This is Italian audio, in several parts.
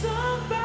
somebody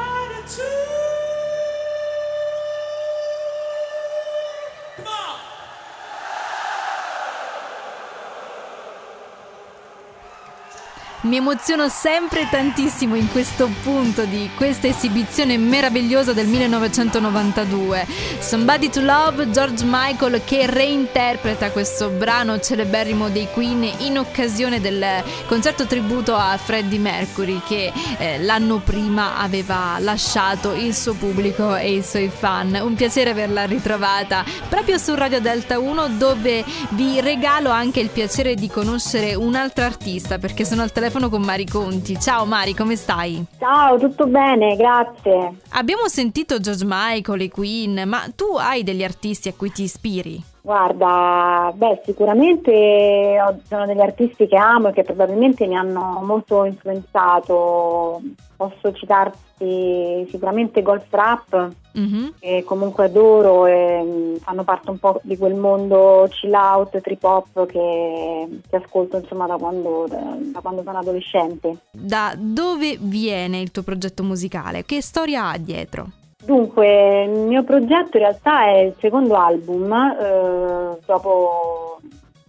Mi emoziono sempre tantissimo in questo punto di questa esibizione meravigliosa del 1992. Somebody to Love, George Michael che reinterpreta questo brano celeberrimo dei Queen in occasione del concerto tributo a Freddie Mercury che eh, l'anno prima aveva lasciato il suo pubblico e i suoi fan. Un piacere averla ritrovata proprio su Radio Delta 1 dove vi regalo anche il piacere di conoscere un'altra artista perché sono al telefono telefono con Mari Conti. Ciao Mari, come stai? Ciao, tutto bene, grazie. Abbiamo sentito George Michael e Queen, ma tu hai degli artisti a cui ti ispiri? Guarda, beh, sicuramente sono degli artisti che amo e che probabilmente mi hanno molto influenzato. Posso citarti sicuramente Golf Rap, mm-hmm. che comunque adoro e mm, fanno parte un po' di quel mondo chill out, trip hop che, che ascolto insomma da quando, da, da quando sono adolescente. Da dove viene il tuo progetto musicale? Che storia ha dietro? Dunque, il mio progetto in realtà è il secondo album, eh, dopo,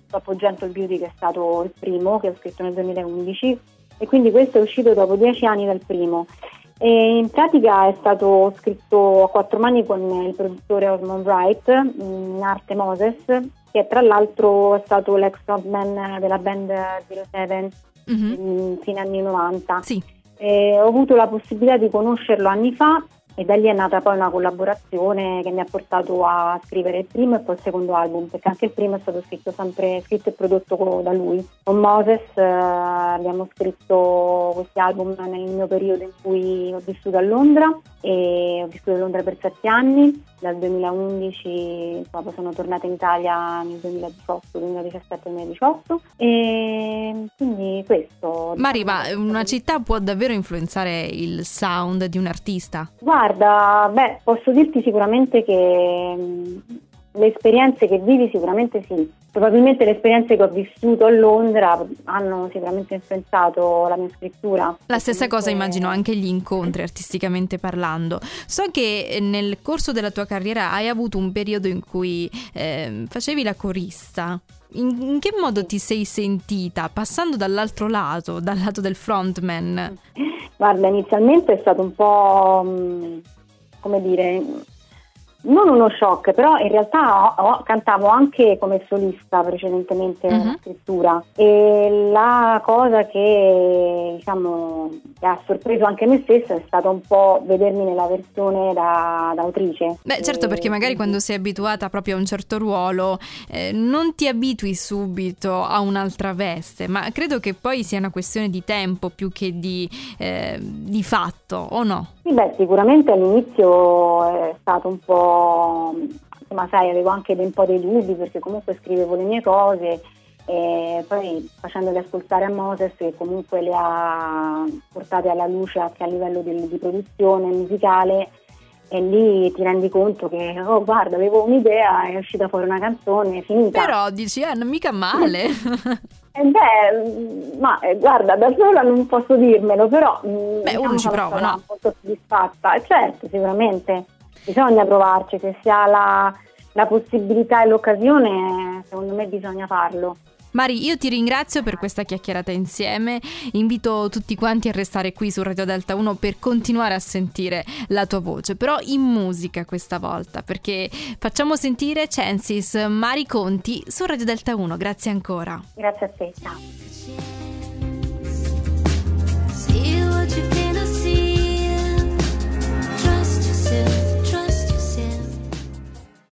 dopo Gentle Beauty che è stato il primo, che ho scritto nel 2011, e quindi questo è uscito dopo dieci anni dal primo. E in pratica è stato scritto a quattro mani con il produttore Osmond Wright, in arte Moses, che tra l'altro è stato l'ex frontman della band Zero Seven mm-hmm. fine anni 90. Sì. E ho avuto la possibilità di conoscerlo anni fa e da lì è nata poi una collaborazione che mi ha portato a scrivere il primo e poi il secondo album, perché anche il primo è stato scritto sempre scritto e prodotto da lui. Con Moses eh, abbiamo scritto questi album nel mio periodo in cui ho vissuto a Londra e ho vissuto a Londra per sette anni, dal 2011 poi sono tornata in Italia nel 2018, 2017 2018 e quindi questo. Mari, ma una città può davvero influenzare il sound di un artista? Guarda, beh, posso dirti sicuramente che le esperienze che vivi sicuramente sì. Probabilmente le esperienze che ho vissuto a Londra hanno sicuramente influenzato la mia scrittura. La stessa cosa immagino anche gli incontri artisticamente parlando. So che nel corso della tua carriera hai avuto un periodo in cui eh, facevi la corista. In, in, che modo ti sei sentita passando dall'altro lato, dal lato del frontman? Guarda, inizialmente è stato un po' mm, come dire non uno shock, però in realtà ho, ho, cantavo anche come solista precedentemente uh-huh. nella scrittura e la cosa che diciamo ha sorpreso anche me stessa è stato un po' vedermi nella versione da, da autrice. Beh certo perché magari quando sei abituata proprio a un certo ruolo eh, non ti abitui subito a un'altra veste, ma credo che poi sia una questione di tempo più che di, eh, di fatto, o no? Sì, beh, sicuramente all'inizio è stato un po', insomma, sai, avevo anche un po' dei dubbi perché comunque scrivevo le mie cose e poi facendole ascoltare a Moses che comunque le ha portate alla luce anche a livello di, di produzione musicale e lì ti rendi conto che, oh guarda, avevo un'idea, è uscita fuori una canzone, finita. Però dici, eh, non mica male. Eh beh, ma eh, guarda, da sola non posso dirmelo, però mm, beh, diciamo uno ci prova, no? molto soddisfatta. Certo, sicuramente bisogna provarci, se si ha la, la possibilità e l'occasione, secondo me bisogna farlo. Mari, io ti ringrazio per questa chiacchierata insieme. Invito tutti quanti a restare qui su Radio Delta 1 per continuare a sentire la tua voce, però in musica questa volta, perché facciamo sentire Censis Mari Conti su Radio Delta 1. Grazie ancora. Grazie a te, ciao.